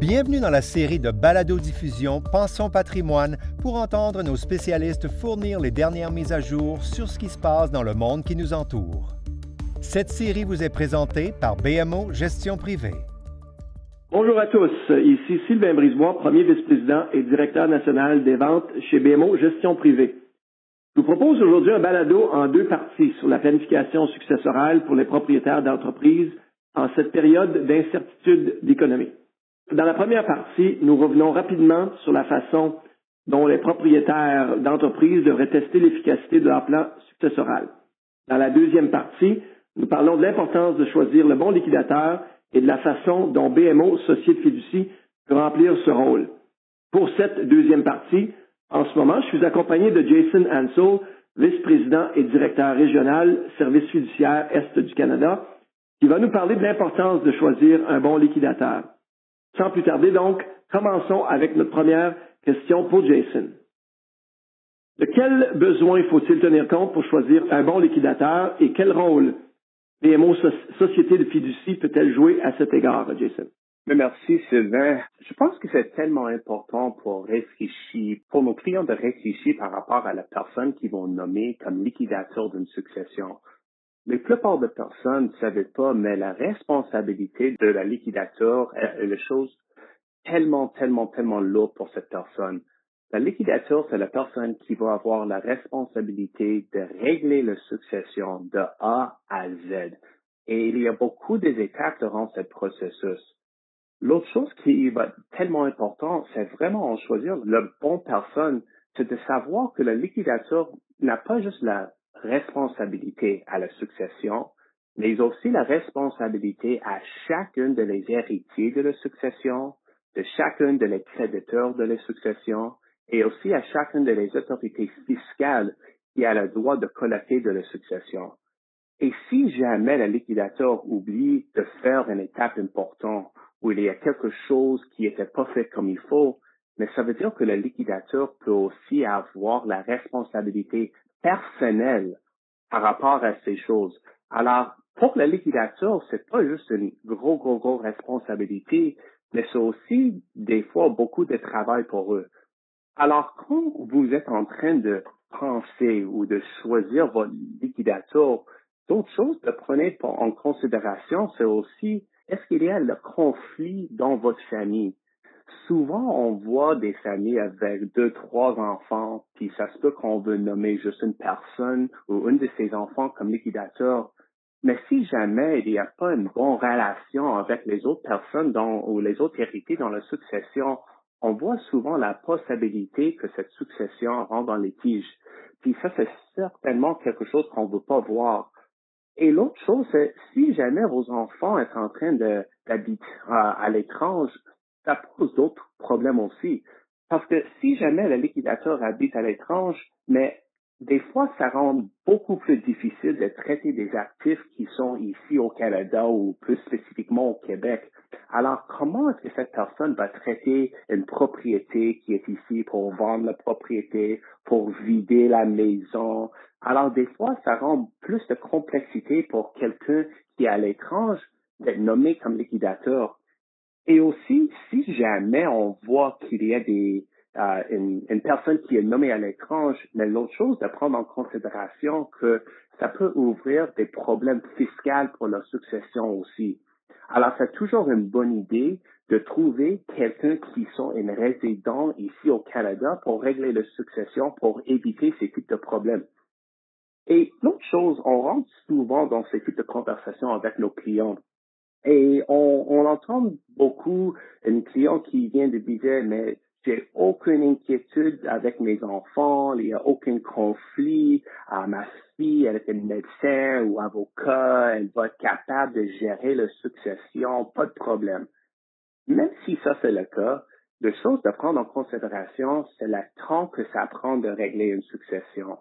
Bienvenue dans la série de balado-diffusion Pensons patrimoine pour entendre nos spécialistes fournir les dernières mises à jour sur ce qui se passe dans le monde qui nous entoure. Cette série vous est présentée par BMO Gestion privée. Bonjour à tous, ici Sylvain Brisebois, premier vice-président et directeur national des ventes chez BMO Gestion privée. Je vous propose aujourd'hui un balado en deux parties sur la planification successorale pour les propriétaires d'entreprises en cette période d'incertitude d'économie. Dans la première partie, nous revenons rapidement sur la façon dont les propriétaires d'entreprises devraient tester l'efficacité de leur plan successoral. Dans la deuxième partie, nous parlons de l'importance de choisir le bon liquidateur et de la façon dont BMO, Société fiducie, peut remplir ce rôle. Pour cette deuxième partie, en ce moment, je suis accompagné de Jason Ansel, vice-président et directeur régional service fiduciaire Est du Canada, qui va nous parler de l'importance de choisir un bon liquidateur. Sans plus tarder donc, commençons avec notre première question pour Jason. De quels besoins faut-il tenir compte pour choisir un bon liquidateur et quel rôle BMO Société de fiducie peut-elle jouer à cet égard, Jason? merci Sylvain. Je pense que c'est tellement important pour réfléchir, pour nos clients de réfléchir par rapport à la personne qu'ils vont nommer comme liquidateur d'une succession. La plupart des personnes ne savaient pas, mais la responsabilité de la liquidateur est une chose tellement, tellement, tellement lourde pour cette personne. La liquidateur, c'est la personne qui va avoir la responsabilité de régler la succession de A à Z. Et il y a beaucoup d'étapes durant ce processus. L'autre chose qui va être tellement important, c'est vraiment en choisir la bonne personne, c'est de savoir que le liquidateur n'a pas juste la responsabilité à la succession, mais aussi la responsabilité à chacun de les héritiers de la succession, de chacun de les créditeurs de la succession, et aussi à chacune de les autorités fiscales qui a le droit de collecter de la succession. Et si jamais le liquidateur oublie de faire une étape importante où il y a quelque chose qui n'était pas fait comme il faut, mais ça veut dire que le liquidateur peut aussi avoir la responsabilité personnelle par rapport à ces choses. Alors, pour le liquidateur, c'est pas juste une gros, gros, gros responsabilité, mais c'est aussi des fois beaucoup de travail pour eux. Alors, quand vous êtes en train de penser ou de choisir votre liquidateur, d'autres choses de prendre en considération, c'est aussi est-ce qu'il y a le conflit dans votre famille? Souvent, on voit des familles avec deux, trois enfants, puis ça se peut qu'on veut nommer juste une personne ou une de ses enfants comme liquidateur. Mais si jamais il n'y a pas une bonne relation avec les autres personnes ou les autres héritiers dans la succession, on voit souvent la possibilité que cette succession rentre dans les tiges. Puis ça, c'est certainement quelque chose qu'on ne veut pas voir. Et l'autre chose, c'est si jamais vos enfants sont en train d'habiter à, l'étrange, ça pose d'autres problèmes aussi. Parce que si jamais le liquidateur habite à l'étrange, mais des fois, ça rend beaucoup plus difficile de traiter des actifs qui sont ici au Canada ou plus spécifiquement au Québec. Alors, comment est-ce que cette personne va traiter une propriété qui est ici pour vendre la propriété, pour vider la maison? Alors, des fois, ça rend plus de complexité pour quelqu'un qui est à l'étrange d'être nommé comme liquidateur. Et aussi, si jamais on voit qu'il y a des, euh, une, une, personne qui est nommée à l'étrange, mais l'autre chose de prendre en considération que ça peut ouvrir des problèmes fiscaux pour la succession aussi. Alors, c'est toujours une bonne idée de trouver quelqu'un qui sont un résident ici au Canada pour régler la succession, pour éviter ces types de problèmes. Et l'autre chose, on rentre souvent dans ces types de conversations avec nos clients. Et on, on entend beaucoup un client qui vient de dire, mais j'ai aucune inquiétude avec mes enfants, il n'y a aucun conflit. à ma fille, elle est médecin ou avocat, elle va être capable de gérer la succession, pas de problème. Même si ça c'est le cas, la chose à prendre en considération, c'est le temps que ça prend de régler une succession.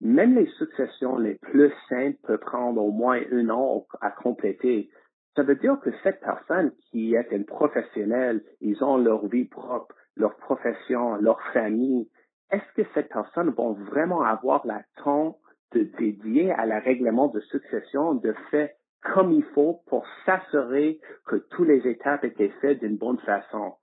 Même les successions les plus simples peuvent prendre au moins un an à compléter. Ça veut dire que cette personne qui est une professionnelle, ils ont leur vie propre, leur profession, leur famille, est-ce que cette personne va vraiment avoir la temps de dédier à la règlement de succession de fait comme il faut pour s'assurer que toutes les étapes étaient faites d'une bonne façon?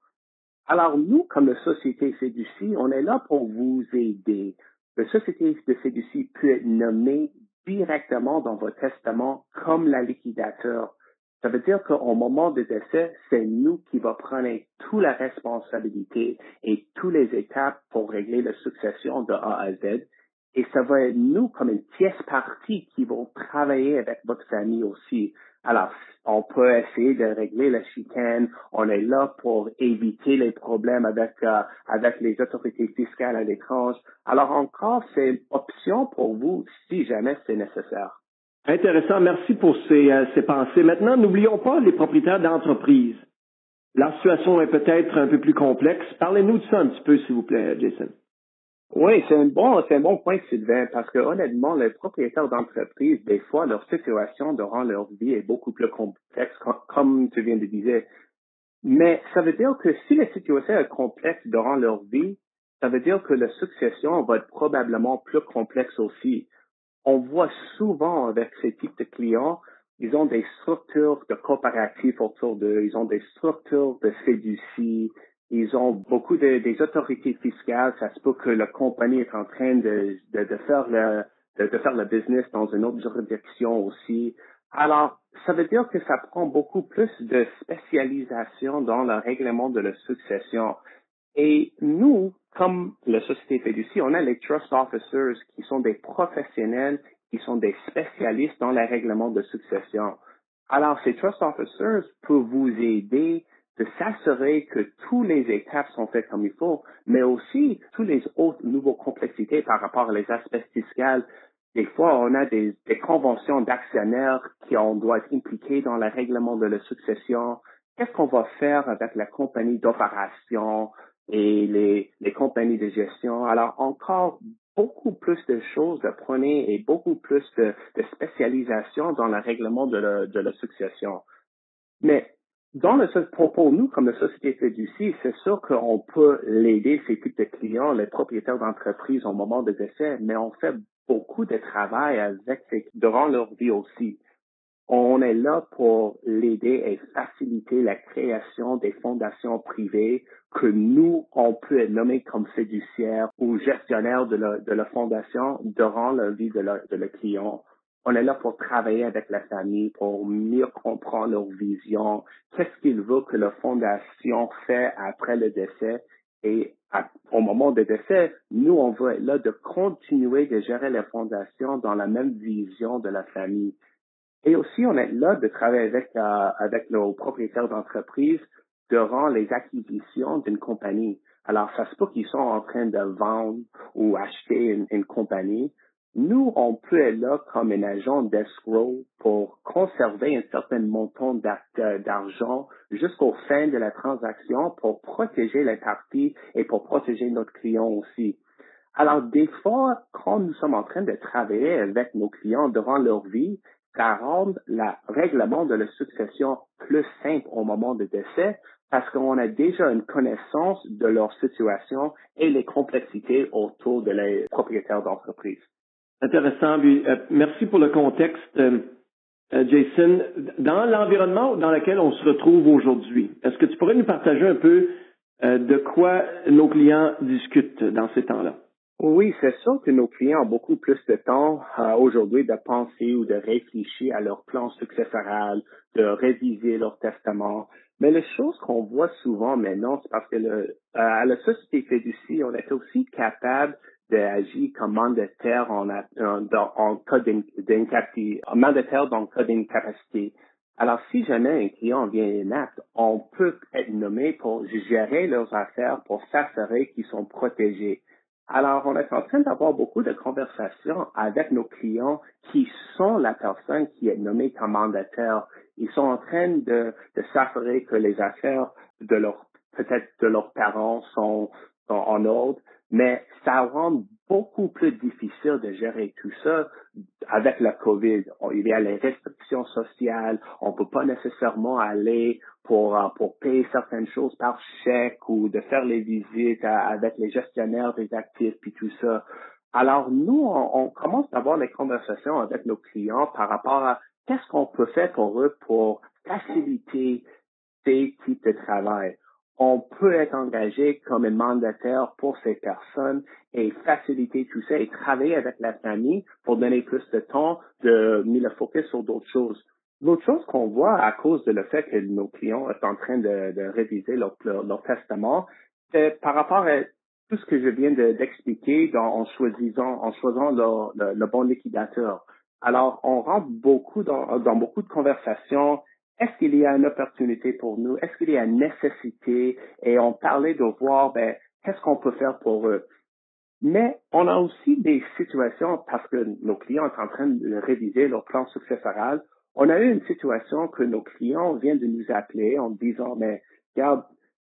Alors nous, comme la société Fiducie, on est là pour vous aider. La société de Fiducie peut être nommée directement dans votre testament comme la liquidateur. Ça veut dire qu'au moment du décès, c'est nous qui va prendre toute la responsabilité et toutes les étapes pour régler la succession de A à Z. Et ça va être nous, comme une pièce partie, qui vont travailler avec votre famille aussi. Alors, on peut essayer de régler la chicane. On est là pour éviter les problèmes avec euh, avec les autorités fiscales à l'étranger. Alors encore, c'est une option pour vous si jamais c'est nécessaire. Intéressant. Merci pour ces, euh, ces pensées. Maintenant, n'oublions pas les propriétaires d'entreprises. La situation est peut-être un peu plus complexe. Parlez-nous de ça un petit peu, s'il vous plaît, Jason. Oui, c'est un bon, c'est un bon point, Sylvain, parce que honnêtement, les propriétaires d'entreprises, des fois, leur situation durant leur vie est beaucoup plus complexe, comme tu viens de dire. Mais ça veut dire que si la situation est complexe durant leur vie, ça veut dire que la succession va être probablement plus complexe aussi. On voit souvent avec ces types de clients, ils ont des structures de coopératifs autour d'eux, ils ont des structures de fiducie, ils ont beaucoup de, des autorités fiscales. Ça se peut que la compagnie est en train de, de faire le de, de, faire le business dans une autre juridiction aussi. Alors, ça veut dire que ça prend beaucoup plus de spécialisation dans le règlement de la succession. Et nous, comme la société fiducie, on a les trust officers qui sont des professionnels, qui sont des spécialistes dans le règlement de succession. Alors, ces trust officers peuvent vous aider de s'assurer que toutes les étapes sont faites comme il faut, mais aussi toutes les autres nouvelles complexités par rapport aux aspects fiscaux. Des fois, on a des, conventions d'actionnaires qui on doit être impliqués dans le règlement de la succession. Qu'est-ce qu'on va faire avec la compagnie d'opération? Et les, les compagnies de gestion? Alors, encore beaucoup plus de choses à prendre et beaucoup plus de, spécialisation dans le règlement de la, de. Mais dans le pour, pour nous, comme la société fiducie, c'est sûr qu'on peut l'aider, ces types de clients, les propriétaires d'entreprises au moment de décès, mais on fait beaucoup de travail avec durant leur vie aussi. On est là pour l'aider et faciliter la création des fondations privées que nous, on peut être nommé comme fiduciaire ou gestionnaire de la, la fondation durant la vie de, de le client on est là pour travailler avec la famille, pour mieux comprendre leur vision, qu'est-ce qu'ils veulent que la fondation fait après le décès. Et au moment du décès, nous, on veut être là de continuer de gérer la fondation dans la même vision de la famille. Et aussi, on est là de travailler avec, euh, avec nos propriétaires d'entreprise durant les acquisitions d'une compagnie. Alors, ça se peut qu'ils sont en train de vendre ou acheter une compagnie. Nous, on peut être là comme un agent d'escrow pour conserver un certain montant d'argent jusqu'au fin de la transaction pour protéger les parties et pour protéger notre client aussi. Alors, des fois, quand nous sommes en train de travailler avec nos clients durant leur vie, ça rend le règlement de la succession plus simple au moment de décès parce qu'on a déjà une connaissance de leur situation et les complexités autour de les propriétaires d'entreprise. Intéressant. Euh, merci pour le contexte, euh, euh, Jason. Dans l'environnement dans lequel on se retrouve aujourd'hui, est-ce que tu pourrais nous partager un peu de quoi nos clients discutent dans ces temps-là? Oui, c'est sûr que nos clients ont beaucoup plus de temps aujourd'hui de penser ou de réfléchir à leur plan successoral, de réviser leur testament. Mais les choses qu'on voit souvent maintenant, c'est parce que le, à la société fiducie, on est aussi capable d'agir comme mandataire en, en, en cas d'incapacité, mandataire dans le cas d'incapacité. Alors, si jamais un client vient inapte, on peut être nommé pour gérer leurs affaires, pour s'assurer qu'ils sont protégés. Alors, on est en train d'avoir beaucoup de conversations avec nos clients qui sont la personne qui est nommée comme mandataire. Ils sont en train de, de s'assurer que les affaires de leur, peut-être de leurs parents sont, sont en ordre, mais ça rend beaucoup plus difficile de gérer tout ça avec la COVID. Il y a les restrictions sociales, on peut pas nécessairement aller pour, euh, pour payer certaines choses par chèque ou de faire les visites avec les gestionnaires des actifs puis tout ça. Alors nous, on, commence à avoir les conversations avec nos clients par rapport à qu'est-ce qu'on peut faire pour eux pour faciliter ces types de travail? On peut être engagé comme un mandataire pour ces personnes et faciliter tout ça et travailler avec la famille pour donner plus de temps de mettre le focus sur d'autres choses. L'autre chose qu'on voit à cause de le fait que nos clients sont en train de, réviser leur, testament, c'est par rapport à tout ce que je viens d'expliquer en choisissant, en choisissant le, bon liquidateur. Alors, on rentre beaucoup dans beaucoup de conversations. Est-ce qu'il y a une opportunité pour nous? Est-ce qu'il y a une nécessité? Et on parlait de voir, ben, qu'est-ce qu'on peut faire pour eux? Mais on a aussi des situations, parce que nos clients sont en train de réviser leur plan successoral, on a eu une situation que nos clients viennent de nous appeler en disant, mais regarde,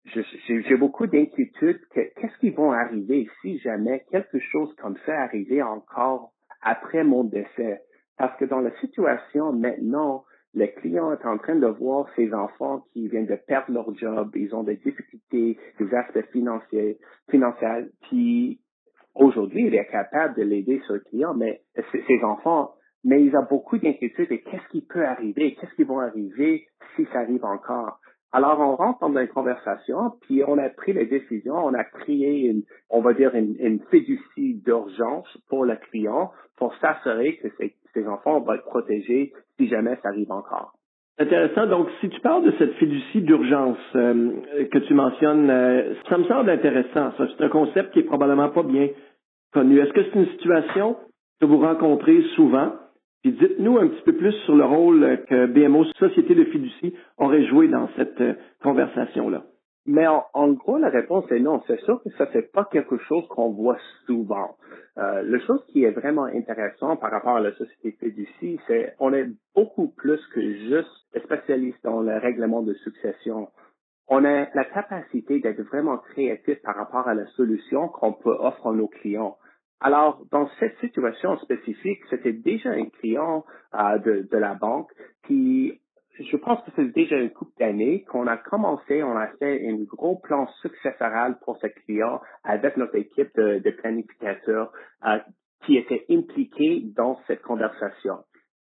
j'ai beaucoup d'inquiétudes. Qu'est-ce qui va arriver si jamais quelque chose comme ça arrivait encore après mon décès? Parce que dans la situation maintenant, le client est en train de voir ses enfants qui viennent de perdre leur job, ils ont des difficultés, des aspects financiers, financiers, puis aujourd'hui, il est capable de l'aider sur le client, mais ses enfants mais il a beaucoup d'inquiétudes et qu'est-ce qui peut arriver, qu'est-ce qui va arriver si ça arrive encore. Alors, on rentre dans une conversation, puis on a pris les décisions, on a créé une, on va dire, une, fiducie d'urgence pour le client pour s'assurer que ces, enfants vont être protégés si jamais ça arrive encore. Intéressant. Donc, si tu parles de cette fiducie d'urgence euh, que tu mentionnes, euh, ça me semble intéressant. C'est un concept qui est probablement pas bien connu. Est-ce que c'est une situation que vous rencontrez souvent? Dites-nous un petit peu plus sur le rôle que BMO, Société de fiducie, aurait joué dans cette euh, conversation-là. Mais en, gros, la réponse est non. C'est sûr que ça, c'est pas quelque chose qu'on voit souvent. Euh, la chose qui est vraiment intéressante par rapport à la société fiducie, c'est on est beaucoup plus que juste spécialiste dans le règlement de succession. On a la capacité d'être vraiment créatif par rapport à la solution qu'on peut offrir à nos clients. Alors, dans cette situation spécifique, c'était déjà un client euh, de, de, la banque qui, je pense que c'est déjà une couple d'années qu'on a commencé, on a fait un gros plan successoral pour ce client avec notre équipe de, de planificateurs euh, qui était impliquée dans cette conversation.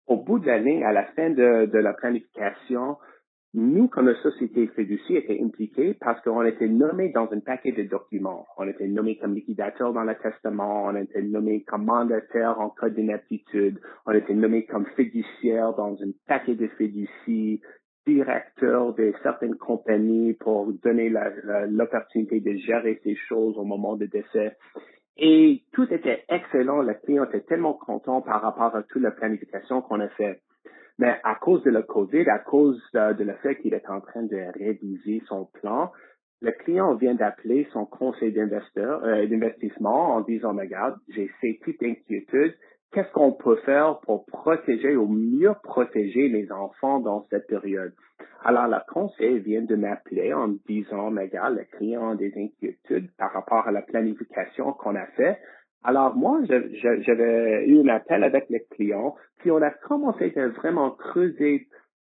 Au bout de l'année, à la fin de, de la planification, nous, comme société fiducie, étaient impliqués parce qu'on était nommés dans un paquet de documents. On était nommés comme liquidateur dans le testament, on était nommés comme mandataire en cas d'inaptitude, on était nommés comme fiduciaire dans un paquet de fiducies, directeur de certaines compagnies pour donner l'opportunité de gérer ces choses au moment de décès. Et tout était excellent. Le client était tellement content par rapport à toute la planification qu'on a fait. Mais à cause de la COVID, à cause de, le fait qu'il est en train de réviser son plan, le client vient d'appeler son conseil euh, d'investissement en disant, regarde, j'ai ces petites inquiétudes. Qu'est-ce qu'on peut faire pour protéger ou mieux protéger les enfants dans cette période? Alors, le conseil vient de m'appeler en disant, regarde, le client a des inquiétudes par rapport à la planification qu'on a fait. Alors moi, j'avais eu un appel avec les clients, puis on a commencé à vraiment creuser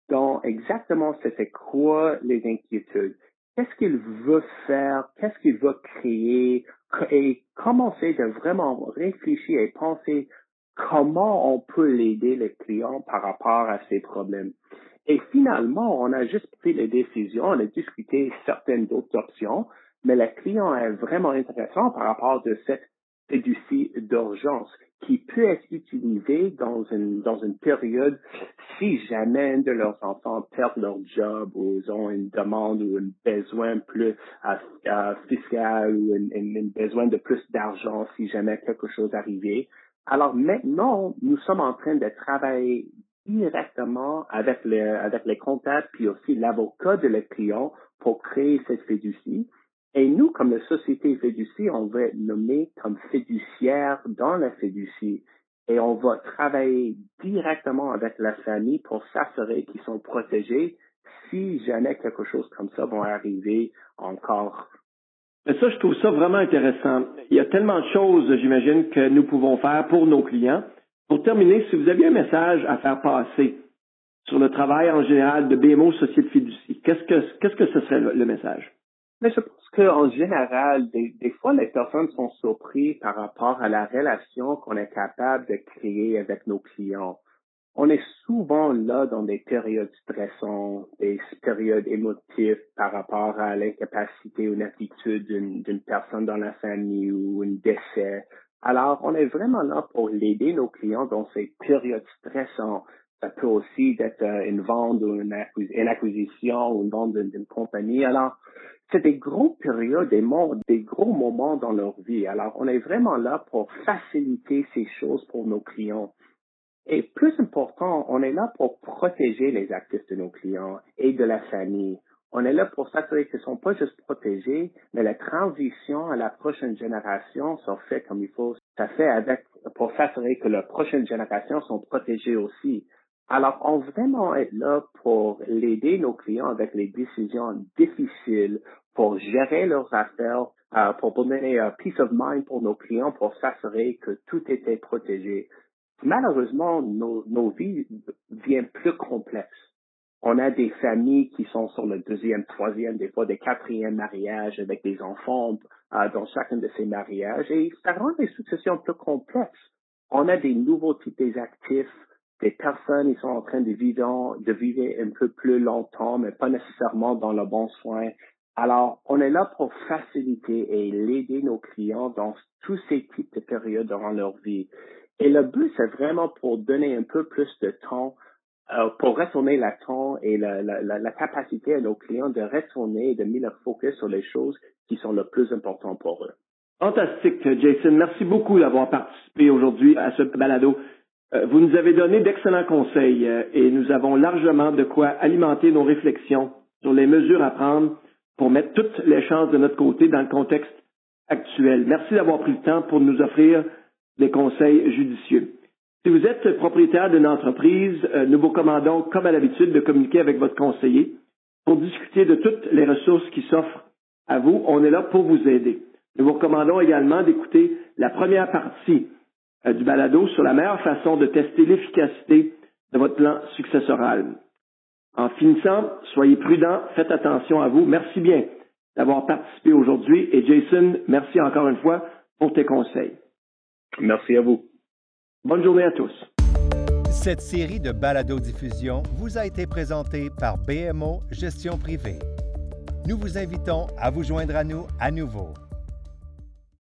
dans exactement c'était quoi les inquiétudes. Qu'est-ce qu'il veut faire, qu'est-ce qu'il veut créer, et commencer à vraiment réfléchir et penser comment on peut l'aider les clients par rapport à ces problèmes. Et finalement, on a juste pris les décisions, on a discuté certaines autres options, mais le client est vraiment intéressant par rapport de cette fiducie d'urgence qui peut être utilisé dans une, dans une période si jamais de leurs enfants perd leur job ou ils ont une demande ou un besoin plus euh, fiscal ou un, besoin de plus d'argent si jamais quelque chose arrivait. Alors maintenant, nous sommes en train de travailler directement avec les, avec les comptables puis aussi l'avocat de le client pour créer cette fiducie. Et nous, comme la société fiducie, on va être nommé comme fiduciaire dans la fiducie. Et on va travailler directement avec la famille pour s'assurer qu'ils sont protégés si jamais quelque chose comme ça va arriver encore. Mais ça, je trouve ça vraiment intéressant. Il y a tellement de choses, j'imagine, que nous pouvons faire pour nos clients. Pour terminer, si vous aviez un message à faire passer sur le travail en général de BMO Société Fiducie, qu'est-ce que, qu'est-ce que ce serait le message? Mais je pense qu'en général, des, fois, les personnes sont surprises par rapport à la relation qu'on est capable de créer avec nos clients. on est souvent là dans des périodes stressantes, des périodes émotives par rapport à l'incapacité ou l'inaptitude d'une personne dans la famille ou un décès. Alors, on est vraiment là pour l'aider nos clients dans ces périodes stressantes. Ça peut aussi être euh, une vente ou une, acquisition ou une vente d'une compagnie. Alors, c'est des gros périodes, des, des gros moments dans leur vie. Alors, on est vraiment là pour faciliter ces choses pour nos clients. Et plus important, on est là pour protéger les actifs de nos clients et de la famille. On est là pour s'assurer qu'ils ne sont pas juste protégés, mais la transition à la prochaine génération sont fait comme il faut. Ça fait avec, pour s'assurer que la prochaine génération sont protégées aussi. Alors, on vraiment être là pour l'aider nos clients avec les décisions difficiles, pour gérer leurs affaires, euh, pour donner un peace of mind pour nos clients, pour s'assurer que tout était protégé. Malheureusement, nos, nos vies deviennent plus complexes. On a des familles qui sont sur le deuxième, troisième, des fois des quatrièmes mariages avec des enfants euh, dans chacun de ces mariages et ça rend les successions plus complexes. On a des nouveaux types d'actifs, des personnes qui sont en train de vivre, de vivre un peu plus longtemps, mais pas nécessairement dans le bon soin. Alors, on est là pour faciliter et l'aider nos clients dans tous ces types de périodes durant leur vie. Et le but, c'est vraiment pour donner un peu plus de temps, euh, pour retourner la temps et la, la, la, capacité à nos clients de retourner et de mettre leur focus sur les choses qui sont le plus importantes pour eux. Fantastique, Jason. Merci beaucoup d'avoir participé aujourd'hui à ce balado. Euh, vous nous avez donné d'excellents conseils euh, et nous avons largement de quoi alimenter nos réflexions sur les mesures à prendre pour mettre toutes les chances de notre côté dans le contexte actuel. Merci d'avoir pris le temps pour nous offrir des conseils judicieux. Si vous êtes propriétaire d'une entreprise, euh, nous vous commandons, comme à l'habitude, de communiquer avec votre conseiller pour discuter de toutes les ressources qui s'offrent à vous. On est là pour vous aider. Nous vous recommandons également d'écouter la première partie euh, du balado sur la meilleure façon de tester l'efficacité de votre plan successoral. En finissant, soyez prudents, faites attention à vous. Merci bien d'avoir participé aujourd'hui et Jason, merci encore une fois pour tes conseils. Merci à vous. Bonne journée à tous. Cette série de balado-diffusion vous a été présentée par BMO Gestion Privée. Nous vous invitons à vous joindre à nous à nouveau